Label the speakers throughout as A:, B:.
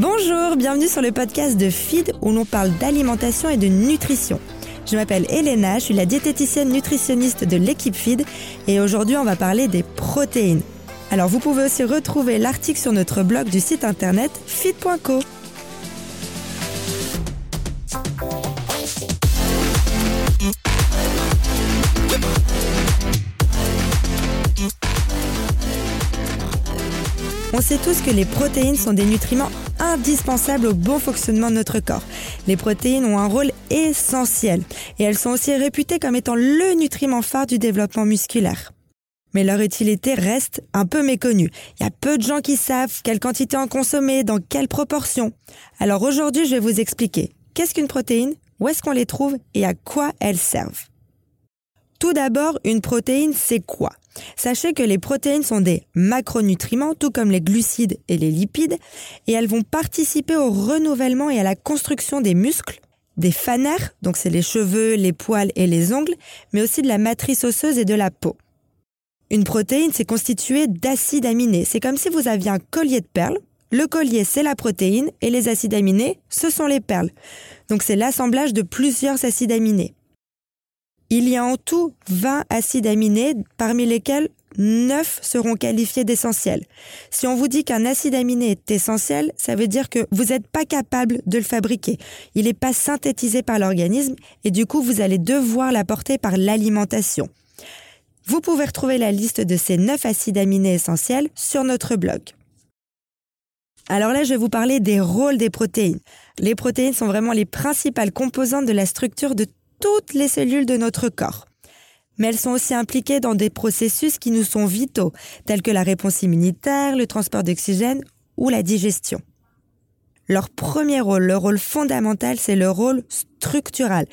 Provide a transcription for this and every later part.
A: Bonjour, bienvenue sur le podcast de Feed où l'on parle d'alimentation et de nutrition. Je m'appelle Elena, je suis la diététicienne nutritionniste de l'équipe Feed et aujourd'hui on va parler des protéines. Alors vous pouvez aussi retrouver l'article sur notre blog du site internet feed.co. On sait tous que les protéines sont des nutriments indispensables au bon fonctionnement de notre corps. Les protéines ont un rôle essentiel et elles sont aussi réputées comme étant le nutriment phare du développement musculaire. Mais leur utilité reste un peu méconnue. Il y a peu de gens qui savent quelle quantité en consommer, dans quelle proportion. Alors aujourd'hui, je vais vous expliquer qu'est-ce qu'une protéine, où est-ce qu'on les trouve et à quoi elles servent. Tout d'abord, une protéine, c'est quoi? Sachez que les protéines sont des macronutriments, tout comme les glucides et les lipides, et elles vont participer au renouvellement et à la construction des muscles, des fanères, donc c'est les cheveux, les poils et les ongles, mais aussi de la matrice osseuse et de la peau. Une protéine, c'est constitué d'acides aminés. C'est comme si vous aviez un collier de perles. Le collier, c'est la protéine, et les acides aminés, ce sont les perles. Donc c'est l'assemblage de plusieurs acides aminés. Il y a en tout 20 acides aminés, parmi lesquels 9 seront qualifiés d'essentiels. Si on vous dit qu'un acide aminé est essentiel, ça veut dire que vous n'êtes pas capable de le fabriquer. Il n'est pas synthétisé par l'organisme et du coup, vous allez devoir l'apporter par l'alimentation. Vous pouvez retrouver la liste de ces 9 acides aminés essentiels sur notre blog. Alors là, je vais vous parler des rôles des protéines. Les protéines sont vraiment les principales composantes de la structure de toutes les cellules de notre corps. Mais elles sont aussi impliquées dans des processus qui nous sont vitaux, tels que la réponse immunitaire, le transport d'oxygène ou la digestion. Leur premier rôle, le rôle fondamental, c'est le rôle structural.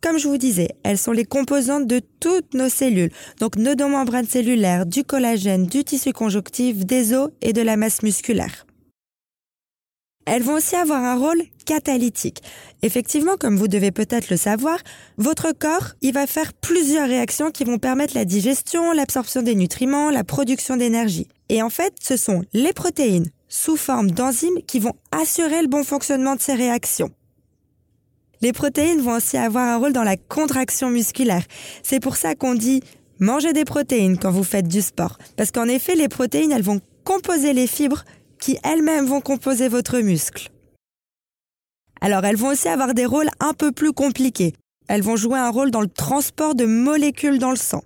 A: Comme je vous disais, elles sont les composantes de toutes nos cellules, donc nos deux membranes cellulaires, du collagène, du tissu conjonctif, des os et de la masse musculaire. Elles vont aussi avoir un rôle catalytique. Effectivement, comme vous devez peut-être le savoir, votre corps, il va faire plusieurs réactions qui vont permettre la digestion, l'absorption des nutriments, la production d'énergie. Et en fait, ce sont les protéines sous forme d'enzymes qui vont assurer le bon fonctionnement de ces réactions. Les protéines vont aussi avoir un rôle dans la contraction musculaire. C'est pour ça qu'on dit manger des protéines quand vous faites du sport. Parce qu'en effet, les protéines, elles vont composer les fibres qui elles-mêmes vont composer votre muscle. Alors elles vont aussi avoir des rôles un peu plus compliqués. Elles vont jouer un rôle dans le transport de molécules dans le sang.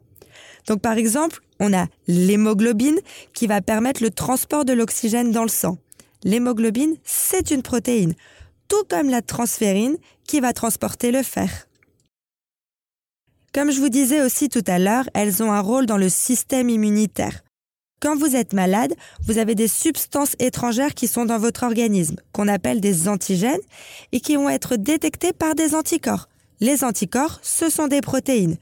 A: Donc par exemple, on a l'hémoglobine qui va permettre le transport de l'oxygène dans le sang. L'hémoglobine, c'est une protéine, tout comme la transférine qui va transporter le fer. Comme je vous disais aussi tout à l'heure, elles ont un rôle dans le système immunitaire. Quand vous êtes malade, vous avez des substances étrangères qui sont dans votre organisme, qu'on appelle des antigènes, et qui vont être détectées par des anticorps. Les anticorps, ce sont des protéines.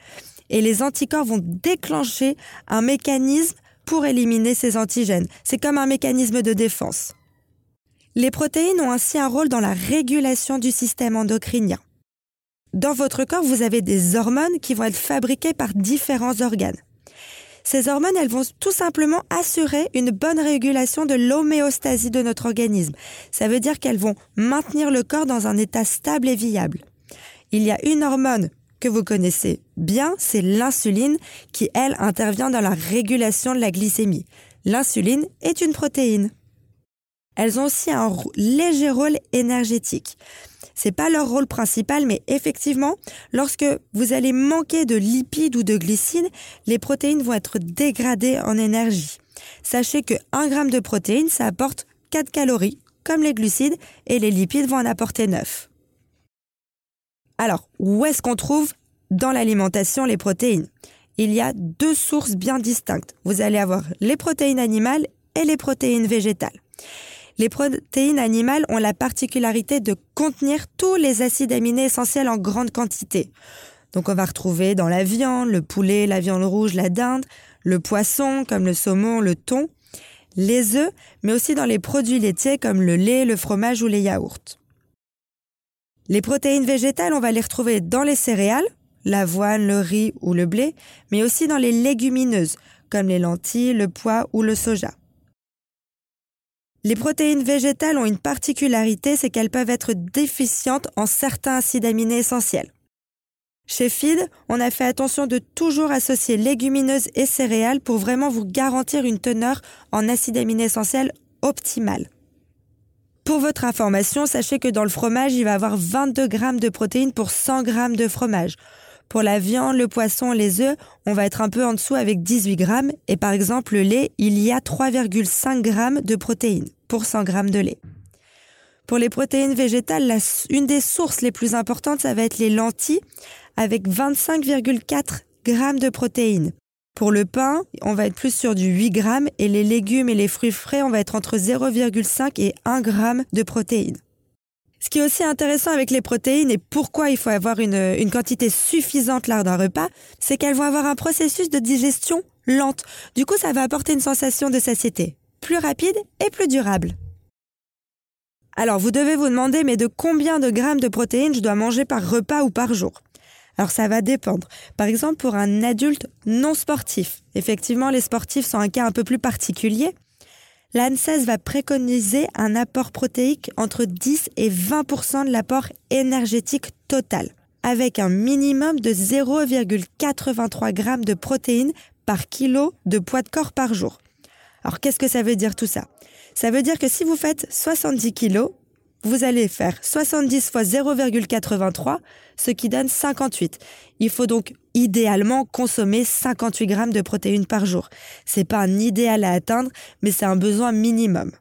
A: Et les anticorps vont déclencher un mécanisme pour éliminer ces antigènes. C'est comme un mécanisme de défense. Les protéines ont ainsi un rôle dans la régulation du système endocrinien. Dans votre corps, vous avez des hormones qui vont être fabriquées par différents organes. Ces hormones, elles vont tout simplement assurer une bonne régulation de l'homéostasie de notre organisme. Ça veut dire qu'elles vont maintenir le corps dans un état stable et viable. Il y a une hormone que vous connaissez bien, c'est l'insuline qui, elle, intervient dans la régulation de la glycémie. L'insuline est une protéine. Elles ont aussi un léger rôle énergétique. C'est pas leur rôle principal, mais effectivement, lorsque vous allez manquer de lipides ou de glycides, les protéines vont être dégradées en énergie. Sachez que 1 gramme de protéines, ça apporte 4 calories, comme les glucides, et les lipides vont en apporter 9. Alors, où est-ce qu'on trouve dans l'alimentation les protéines? Il y a deux sources bien distinctes. Vous allez avoir les protéines animales et les protéines végétales. Les protéines animales ont la particularité de contenir tous les acides aminés essentiels en grande quantité. Donc on va retrouver dans la viande, le poulet, la viande rouge, la dinde, le poisson comme le saumon, le thon, les œufs, mais aussi dans les produits laitiers comme le lait, le fromage ou les yaourts. Les protéines végétales, on va les retrouver dans les céréales, l'avoine, le riz ou le blé, mais aussi dans les légumineuses comme les lentilles, le pois ou le soja. Les protéines végétales ont une particularité, c'est qu'elles peuvent être déficientes en certains acides aminés essentiels. Chez Feed, on a fait attention de toujours associer légumineuses et céréales pour vraiment vous garantir une teneur en acides aminés essentiels optimale. Pour votre information, sachez que dans le fromage, il va avoir 22 grammes de protéines pour 100 grammes de fromage. Pour la viande, le poisson, les œufs, on va être un peu en dessous avec 18 grammes. Et par exemple, le lait, il y a 3,5 grammes de protéines pour 100 grammes de lait. Pour les protéines végétales, une des sources les plus importantes, ça va être les lentilles, avec 25,4 grammes de protéines. Pour le pain, on va être plus sur du 8 grammes et les légumes et les fruits frais, on va être entre 0,5 et 1 gramme de protéines. Ce qui est aussi intéressant avec les protéines et pourquoi il faut avoir une, une quantité suffisante lors d'un repas, c'est qu'elles vont avoir un processus de digestion lente. Du coup, ça va apporter une sensation de satiété, plus rapide et plus durable. Alors, vous devez vous demander, mais de combien de grammes de protéines je dois manger par repas ou par jour? Alors ça va dépendre. Par exemple, pour un adulte non sportif, effectivement, les sportifs sont un cas un peu plus particulier. L'ANSES va préconiser un apport protéique entre 10 et 20% de l'apport énergétique total, avec un minimum de 0,83 g de protéines par kilo de poids de corps par jour. Alors qu'est-ce que ça veut dire tout ça? Ça veut dire que si vous faites 70 kilos, vous allez faire 70 fois 0,83, ce qui donne 58. Il faut donc idéalement consommer 58 grammes de protéines par jour. C'est pas un idéal à atteindre, mais c'est un besoin minimum.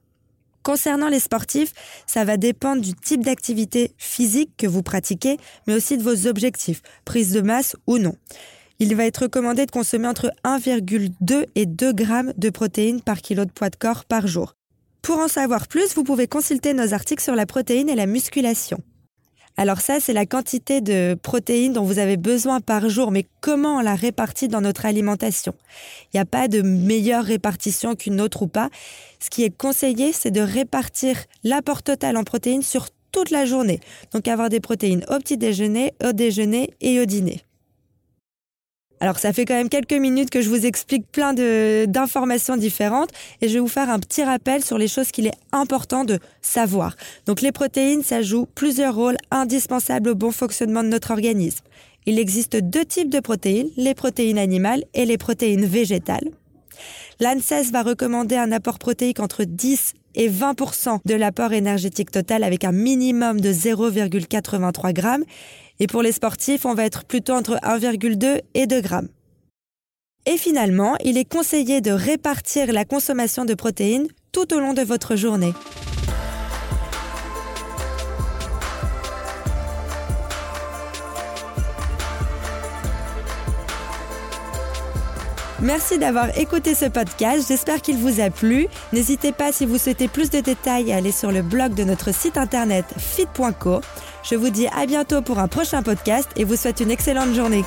A: Concernant les sportifs, ça va dépendre du type d'activité physique que vous pratiquez, mais aussi de vos objectifs, prise de masse ou non. Il va être recommandé de consommer entre 1,2 et 2 grammes de protéines par kilo de poids de corps par jour. Pour en savoir plus, vous pouvez consulter nos articles sur la protéine et la musculation. Alors ça, c'est la quantité de protéines dont vous avez besoin par jour, mais comment on la répartit dans notre alimentation? Il n'y a pas de meilleure répartition qu'une autre ou pas. Ce qui est conseillé, c'est de répartir l'apport total en protéines sur toute la journée. Donc avoir des protéines au petit déjeuner, au déjeuner et au dîner. Alors ça fait quand même quelques minutes que je vous explique plein d'informations différentes et je vais vous faire un petit rappel sur les choses qu'il est important de savoir. Donc les protéines, ça joue plusieurs rôles indispensables au bon fonctionnement de notre organisme. Il existe deux types de protéines, les protéines animales et les protéines végétales. L'ANSES va recommander un apport protéique entre 10 et 20% de l'apport énergétique total avec un minimum de 0,83 g et pour les sportifs, on va être plutôt entre 1,2 et 2 grammes. Et finalement, il est conseillé de répartir la consommation de protéines tout au long de votre journée. Merci d'avoir écouté ce podcast, j'espère qu'il vous a plu. N'hésitez pas si vous souhaitez plus de détails à aller sur le blog de notre site internet fit.co. Je vous dis à bientôt pour un prochain podcast et vous souhaite une excellente journée.